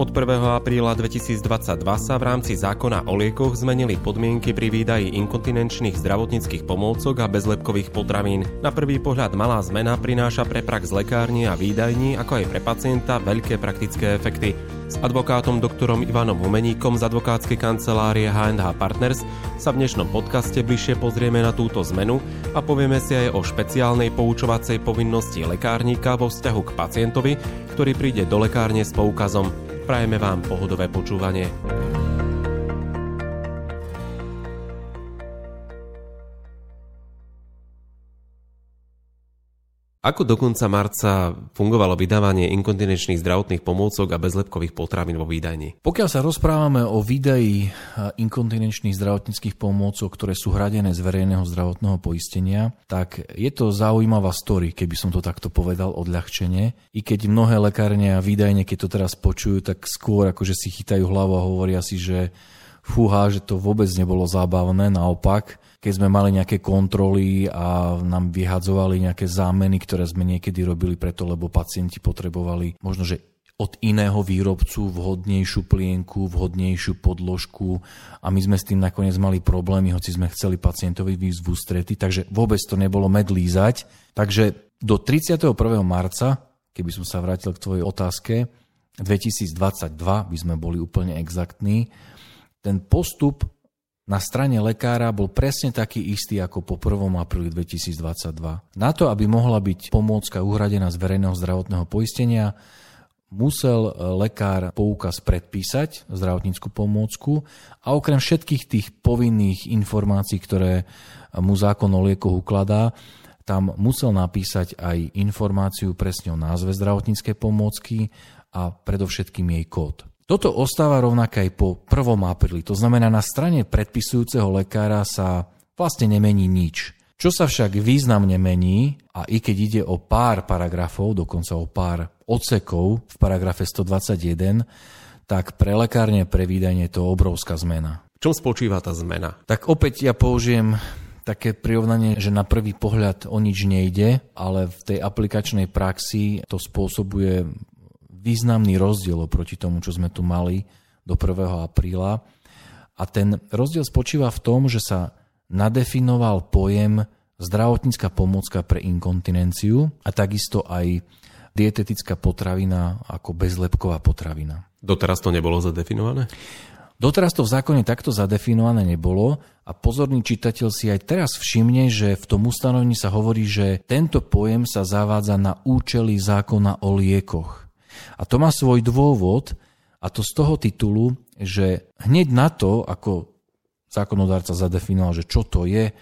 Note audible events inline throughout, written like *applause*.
Od 1. apríla 2022 sa v rámci zákona o liekoch zmenili podmienky pri výdaji inkontinenčných zdravotníckých pomôcok a bezlepkových potravín. Na prvý pohľad malá zmena prináša pre prax lekárni a výdajní, ako aj pre pacienta, veľké praktické efekty. S advokátom doktorom Ivanom Umeníkom z advokátskej kancelárie H&H Partners sa v dnešnom podcaste bližšie pozrieme na túto zmenu a povieme si aj o špeciálnej poučovacej povinnosti lekárnika vo vzťahu k pacientovi, ktorý príde do lekárne s poukazom Prajeme vám pohodové počúvanie. Ako do konca marca fungovalo vydávanie inkontinenčných zdravotných pomôcok a bezlepkových potravín vo výdajni? Pokiaľ sa rozprávame o výdaji inkontinenčných zdravotníckých pomôcok, ktoré sú hradené z verejného zdravotného poistenia, tak je to zaujímavá story, keby som to takto povedal odľahčenie. I keď mnohé lekárne a výdajne, keď to teraz počujú, tak skôr akože si chytajú hlavu a hovoria si, že fúha, že to vôbec nebolo zábavné, naopak keď sme mali nejaké kontroly a nám vyhadzovali nejaké zámeny, ktoré sme niekedy robili preto, lebo pacienti potrebovali možno, že od iného výrobcu vhodnejšiu plienku, vhodnejšiu podložku a my sme s tým nakoniec mali problémy, hoci sme chceli pacientovi výjsť v ústrety, takže vôbec to nebolo med lízať. Takže do 31. marca, keby som sa vrátil k tvojej otázke, 2022 by sme boli úplne exaktní, ten postup na strane lekára bol presne taký istý ako po 1. apríli 2022. Na to, aby mohla byť pomôcka uhradená z verejného zdravotného poistenia, musel e, lekár poukaz predpísať, zdravotníckú pomôcku a okrem všetkých tých povinných informácií, ktoré mu zákon o liekoch ukladá, tam musel napísať aj informáciu presne o názve zdravotníckej pomôcky a predovšetkým jej kód. Toto ostáva rovnaké aj po 1. apríli. To znamená, na strane predpisujúceho lekára sa vlastne nemení nič. Čo sa však významne mení, a i keď ide o pár paragrafov, dokonca o pár odsekov v paragrafe 121, tak pre lekárne pre výdanie to obrovská zmena. V čom spočíva tá zmena? Tak opäť ja použijem také prirovnanie, že na prvý pohľad o nič nejde, ale v tej aplikačnej praxi to spôsobuje významný rozdiel oproti tomu, čo sme tu mali do 1. apríla. A ten rozdiel spočíva v tom, že sa nadefinoval pojem zdravotnícka pomôcka pre inkontinenciu a takisto aj dietetická potravina ako bezlepková potravina. Doteraz to nebolo zadefinované? Doteraz to v zákone takto zadefinované nebolo a pozorný čitateľ si aj teraz všimne, že v tom ustanovení sa hovorí, že tento pojem sa zavádza na účely zákona o liekoch. A to má svoj dôvod, a to z toho titulu, že hneď na to, ako zákonodárca zadefinoval, že čo to je e,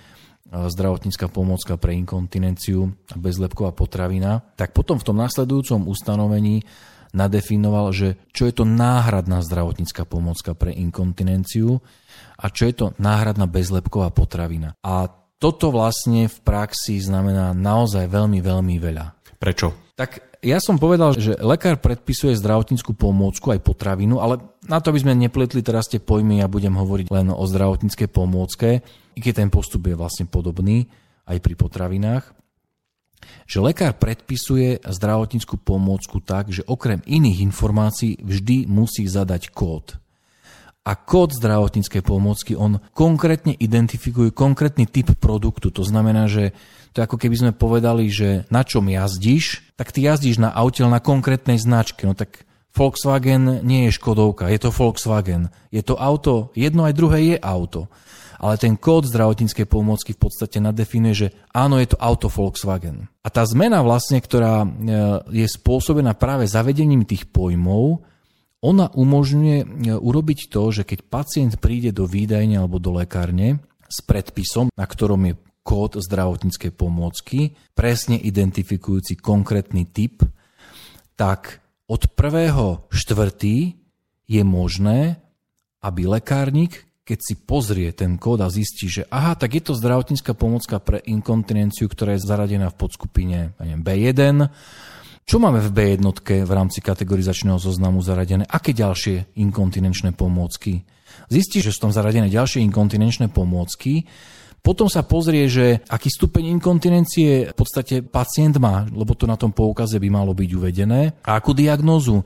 zdravotnícka pomôcka pre inkontinenciu a bezlepková potravina, tak potom v tom následujúcom ustanovení nadefinoval, že čo je to náhradná zdravotnícka pomôcka pre inkontinenciu a čo je to náhradná bezlepková potravina. A toto vlastne v praxi znamená naozaj veľmi, veľmi veľa. Prečo? Tak ja som povedal, že lekár predpisuje zdravotníckú pomôcku aj potravinu, ale na to by sme nepletli teraz tie pojmy, ja budem hovoriť len o zdravotníckej pomôcke, i keď ten postup je vlastne podobný aj pri potravinách že lekár predpisuje zdravotníckú pomôcku tak, že okrem iných informácií vždy musí zadať kód. A kód zdravotníckej pomôcky on konkrétne identifikuje konkrétny typ produktu. To znamená, že to je ako keby sme povedali, že na čom jazdíš, tak ty jazdíš na aute na konkrétnej značke. No tak Volkswagen nie je Škodovka, je to Volkswagen. Je to auto, jedno aj druhé je auto. Ale ten kód zdravotníckej pomôcky v podstate nadefinuje, že áno, je to auto Volkswagen. A tá zmena vlastne, ktorá e, je spôsobená práve zavedením tých pojmov, ona umožňuje e, urobiť to, že keď pacient príde do výdajne alebo do lekárne s predpisom, na ktorom je kód zdravotníckej pomôcky, presne identifikujúci konkrétny typ, tak od prvého štvrtý je možné, aby lekárnik, keď si pozrie ten kód a zistí, že aha, tak je to zdravotnícka pomôcka pre inkontinenciu, ktorá je zaradená v podskupine B1, čo máme v B1 v rámci kategorizačného zoznamu zaradené? Aké ďalšie inkontinenčné pomôcky? Zistí, že sú tam zaradené ďalšie inkontinenčné pomôcky, potom sa pozrie, že aký stupeň inkontinencie v podstate pacient má, lebo to na tom poukaze by malo byť uvedené, a akú diagnózu.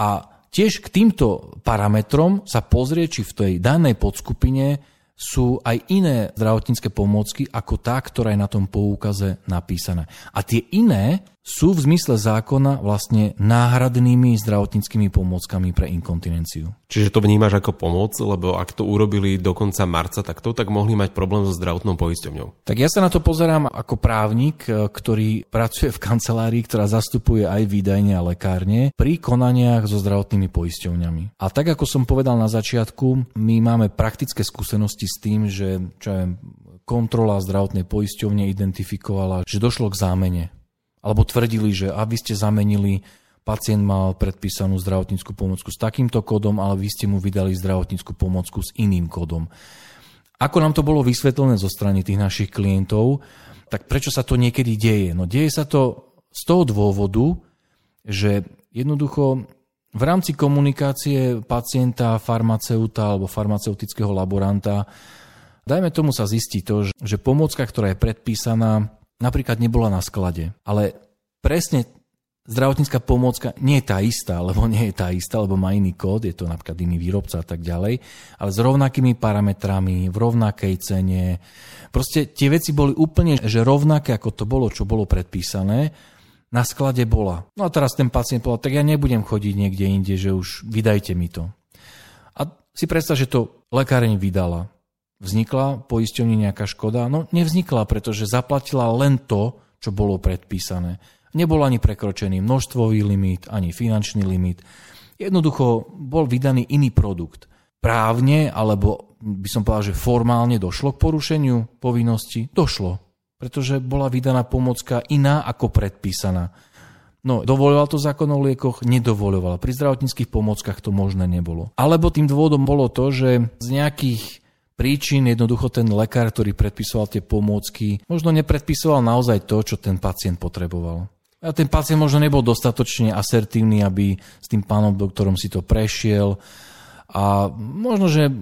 A tiež k týmto parametrom sa pozrie, či v tej danej podskupine sú aj iné zdravotnícke pomôcky ako tá, ktorá je na tom poukaze napísané. A tie iné sú v zmysle zákona vlastne náhradnými zdravotníckými pomôckami pre inkontinenciu. Čiže to vnímaš ako pomoc, lebo ak to urobili do konca marca takto, tak mohli mať problém so zdravotnou poisťovňou. Tak ja sa na to pozerám ako právnik, e, ktorý pracuje v kancelárii, ktorá zastupuje aj výdajne a lekárne pri konaniach so zdravotnými poisťovňami. A tak ako som povedal na začiatku, my máme praktické skúsenosti s tým, že čo viem, kontrola zdravotnej poisťovne identifikovala, že došlo k zámene. Alebo tvrdili, že a vy ste zamenili, pacient mal predpísanú zdravotníckú pomocku s takýmto kódom, ale vy ste mu vydali zdravotníckú pomocku s iným kódom. Ako nám to bolo vysvetlené zo strany tých našich klientov, tak prečo sa to niekedy deje? No deje sa to z toho dôvodu, že jednoducho v rámci komunikácie pacienta, farmaceuta alebo farmaceutického laboranta, dajme tomu sa zistí to, že pomôcka, ktorá je predpísaná, napríklad nebola na sklade. Ale presne zdravotnícka pomôcka nie je tá istá, lebo nie je tá istá, lebo má iný kód, je to napríklad iný výrobca a tak ďalej, ale s rovnakými parametrami, v rovnakej cene. Proste tie veci boli úplne že rovnaké, ako to bolo, čo bolo predpísané na sklade bola. No a teraz ten pacient povedal, tak ja nebudem chodiť niekde inde, že už vydajte mi to. A si predstav, že to lekáreň vydala. Vznikla poisťovne nejaká škoda? No nevznikla, pretože zaplatila len to, čo bolo predpísané. Nebol ani prekročený množstvový limit, ani finančný limit. Jednoducho bol vydaný iný produkt. Právne, alebo by som povedal, že formálne došlo k porušeniu povinnosti? Došlo pretože bola vydaná pomocka iná ako predpísaná. No, dovoloval to zákon o liekoch? Nedovoloval. Pri zdravotníckých pomockách to možné nebolo. Alebo tým dôvodom bolo to, že z nejakých príčin jednoducho ten lekár, ktorý predpisoval tie pomôcky, možno nepredpisoval naozaj to, čo ten pacient potreboval. A ten pacient možno nebol dostatočne asertívny, aby s tým pánom doktorom si to prešiel. A možno, že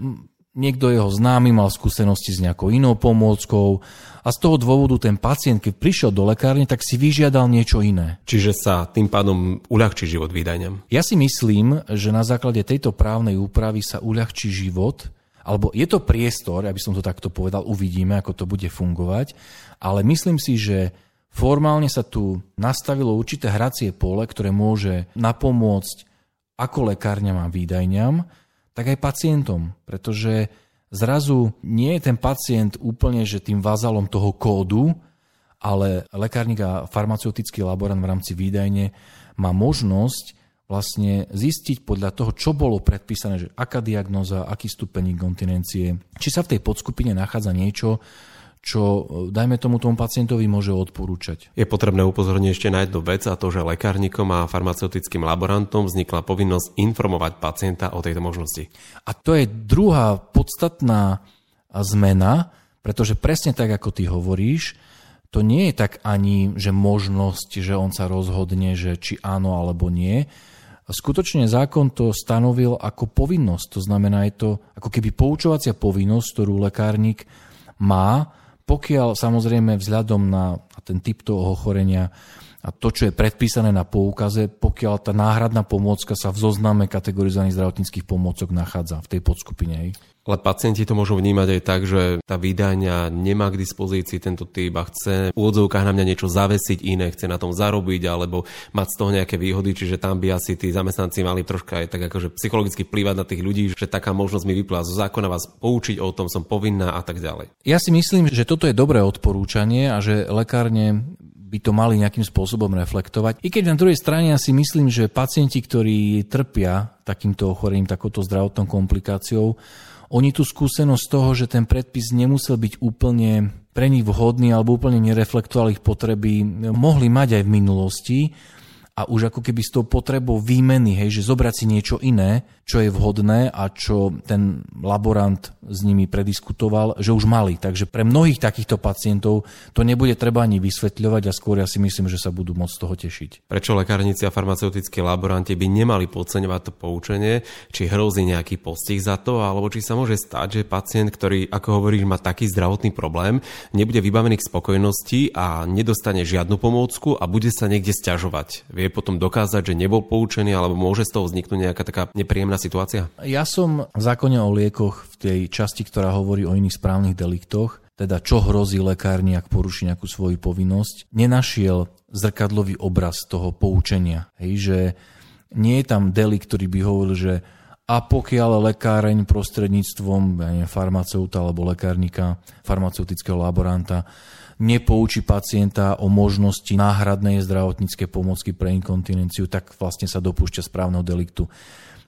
niekto jeho známy mal skúsenosti s nejakou inou pomôckou a z toho dôvodu ten pacient, keď prišiel do lekárne, tak si vyžiadal niečo iné. Čiže sa tým pádom uľahčí život výdajňam? Ja si myslím, že na základe tejto právnej úpravy sa uľahčí život, alebo je to priestor, aby som to takto povedal, uvidíme, ako to bude fungovať, ale myslím si, že formálne sa tu nastavilo určité hracie pole, ktoré môže napomôcť ako lekárňam a výdajňam, tak aj pacientom, pretože zrazu nie je ten pacient úplne, že tým vazalom toho kódu, ale lekárnik a farmaceutický laborant v rámci výdajne má možnosť vlastne zistiť podľa toho, čo bolo predpísané, že aká diagnoza, aký stupeň inkontinencie, či sa v tej podskupine nachádza niečo, čo, e, dajme tomu, tomu pacientovi môže odporúčať. Je potrebné upozorniť ešte na jednu vec a to, že lekárnikom a farmaceutickým laborantom vznikla povinnosť informovať pacienta o tejto možnosti. A to je druhá podstatná zmena, pretože presne tak, ako ty hovoríš, to nie je tak ani, že možnosť, že on sa rozhodne, že či áno alebo nie. Skutočne zákon to stanovil ako povinnosť. To znamená, je to ako keby poučovacia povinnosť, ktorú lekárnik má pokiaľ samozrejme vzhľadom na ten typ toho ochorenia a to, čo je predpísané na poukaze, pokiaľ tá náhradná pomôcka sa v zozname kategorizovaných zdravotníckých pomôcok nachádza v tej podskupine. Ale pacienti to môžu vnímať aj tak, že tá výdania nemá k dispozícii tento typ a chce v úvodzovkách na mňa niečo zavesiť iné, chce na tom zarobiť alebo mať z toho nejaké výhody, čiže tam by asi tí zamestnanci mali troška aj tak akože psychologicky vplývať na tých ľudí, že taká možnosť mi vyplýva zo zákona vás poučiť o tom, som povinná a tak ďalej. Ja si myslím, že toto je dobré odporúčanie a že lekárne by to mali nejakým spôsobom reflektovať. I keď na druhej strane ja si myslím, že pacienti, ktorí trpia takýmto ochorením, takouto zdravotnou komplikáciou, oni tú skúsenosť toho, že ten predpis nemusel byť úplne pre nich vhodný alebo úplne nereflektoval ich potreby, mohli mať aj v minulosti a už ako keby s tou potrebou výmeny, hej, že zobrať si niečo iné, čo je vhodné a čo ten laborant s nimi prediskutoval, že už mali. Takže pre mnohých takýchto pacientov to nebude treba ani vysvetľovať a skôr ja si myslím, že sa budú môcť z toho tešiť. Prečo lekárnici a farmaceutickí laboranti by nemali podceňovať to poučenie, či hrozí nejaký postih za to, alebo či sa môže stať, že pacient, ktorý, ako hovoríš, má taký zdravotný problém, nebude vybavený k spokojnosti a nedostane žiadnu pomôcku a bude sa niekde stiažovať. Vie vie potom dokázať, že nebol poučený alebo môže z toho vzniknúť nejaká taká nepríjemná situácia? Ja som v zákone o liekoch v tej časti, ktorá hovorí o iných správnych deliktoch, teda čo hrozí lekárni, ak poruší nejakú svoju povinnosť, nenašiel zrkadlový obraz toho poučenia. Hej, že nie je tam delikt, ktorý by hovoril, že a pokiaľ lekáreň prostredníctvom ja neviem, farmaceuta alebo lekárnika, farmaceutického laboranta nepoučí pacienta o možnosti náhradnej zdravotníckej pomocky pre inkontinenciu, tak vlastne sa dopúšťa správneho deliktu.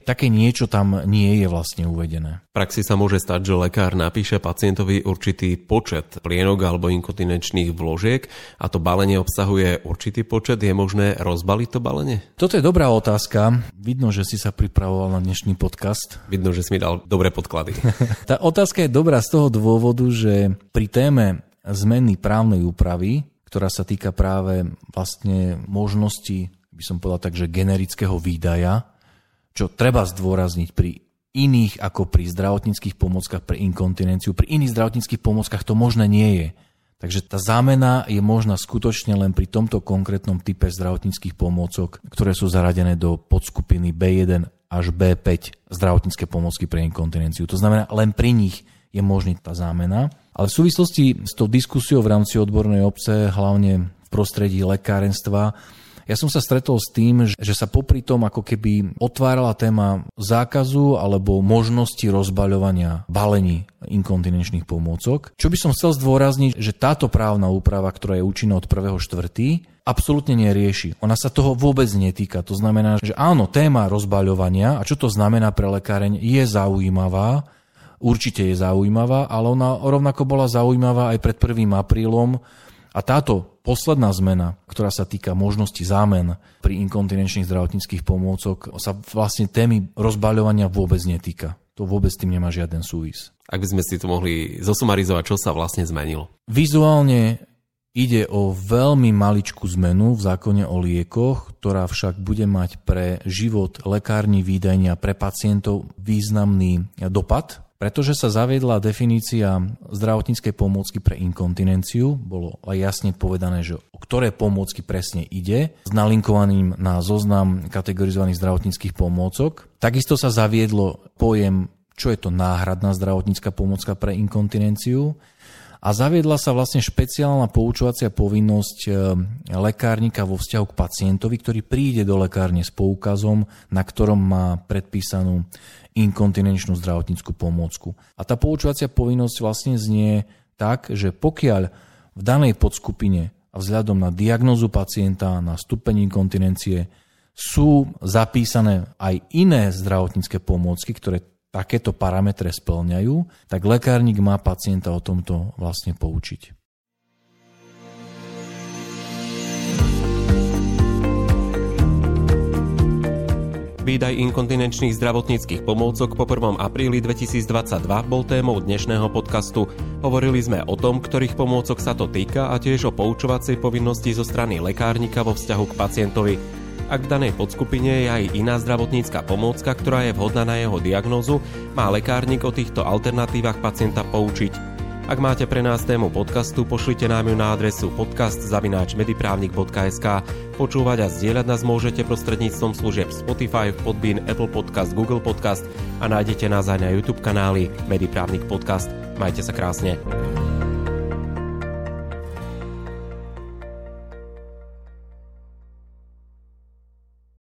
Také niečo tam nie je vlastne uvedené. V praxi sa môže stať, že lekár napíše pacientovi určitý počet plienok alebo inkontinenčných vložiek a to balenie obsahuje určitý počet. Je možné rozbaliť to balenie? Toto je dobrá otázka. Vidno, že si sa pripravoval na dnešný podcast. Vidno, že si mi dal dobré podklady. *laughs* Tá otázka je dobrá z toho dôvodu, že pri téme zmeny právnej úpravy, ktorá sa týka práve vlastne možnosti, by som povedal tak, že generického výdaja, čo treba zdôrazniť pri iných ako pri zdravotníckých pomockách pre inkontinenciu. Pri iných zdravotníckých pomockách to možné nie je. Takže tá zámena je možná skutočne len pri tomto konkrétnom type zdravotníckých pomôcok, ktoré sú zaradené do podskupiny B1 až B5 zdravotnícke pomocky pre inkontinenciu. To znamená, len pri nich je možný tá zámena. Ale v súvislosti s tou diskusiou v rámci odbornej obce, hlavne v prostredí lekárenstva, ja som sa stretol s tým, že sa popri tom ako keby otvárala téma zákazu alebo možnosti rozbaľovania balení inkontinenčných pomôcok. Čo by som chcel zdôrazniť, že táto právna úprava, ktorá je účinná od 1.4., absolútne nerieši. Ona sa toho vôbec netýka. To znamená, že áno, téma rozbaľovania a čo to znamená pre lekáreň je zaujímavá, určite je zaujímavá, ale ona rovnako bola zaujímavá aj pred 1. aprílom a táto posledná zmena, ktorá sa týka možnosti zámen pri inkontinenčných zdravotníckých pomôcok, sa vlastne témy rozbaľovania vôbec netýka. To vôbec tým nemá žiaden súvis. Ak by sme si to mohli zosumarizovať, čo sa vlastne zmenilo? Vizuálne ide o veľmi maličkú zmenu v zákone o liekoch, ktorá však bude mať pre život lekárny výdajnia pre pacientov významný dopad pretože sa zaviedla definícia zdravotníckej pomôcky pre inkontinenciu, bolo aj jasne povedané, že o ktoré pomôcky presne ide, s nalinkovaným na zoznam kategorizovaných zdravotníckých pomôcok. Takisto sa zaviedlo pojem, čo je to náhradná zdravotnícka pomôcka pre inkontinenciu a zaviedla sa vlastne špeciálna poučovacia povinnosť e, lekárnika vo vzťahu k pacientovi, ktorý príde do lekárne s poukazom, na ktorom má predpísanú inkontinenčnú zdravotníckú pomôcku. A tá poučovacia povinnosť vlastne znie tak, že pokiaľ v danej podskupine a vzhľadom na diagnozu pacienta, na stupeň inkontinencie sú zapísané aj iné zdravotnícke pomôcky, ktoré takéto parametre splňajú, tak lekárnik má pacienta o tomto vlastne poučiť. Výdaj inkontinenčných zdravotníckých pomôcok po 1. apríli 2022 bol témou dnešného podcastu. Hovorili sme o tom, ktorých pomôcok sa to týka a tiež o poučovacej povinnosti zo strany lekárnika vo vzťahu k pacientovi. Ak v danej podskupine je aj iná zdravotnícka pomôcka, ktorá je vhodná na jeho diagnózu, má lekárnik o týchto alternatívach pacienta poučiť. Ak máte pre nás tému podcastu, pošlite nám ju na adresu podcast.mediprávnik.sk Počúvať a zdieľať nás môžete prostredníctvom služieb Spotify, Podbean, Apple Podcast, Google Podcast a nájdete nás aj na YouTube kanáli Mediprávnik Podcast. Majte sa krásne.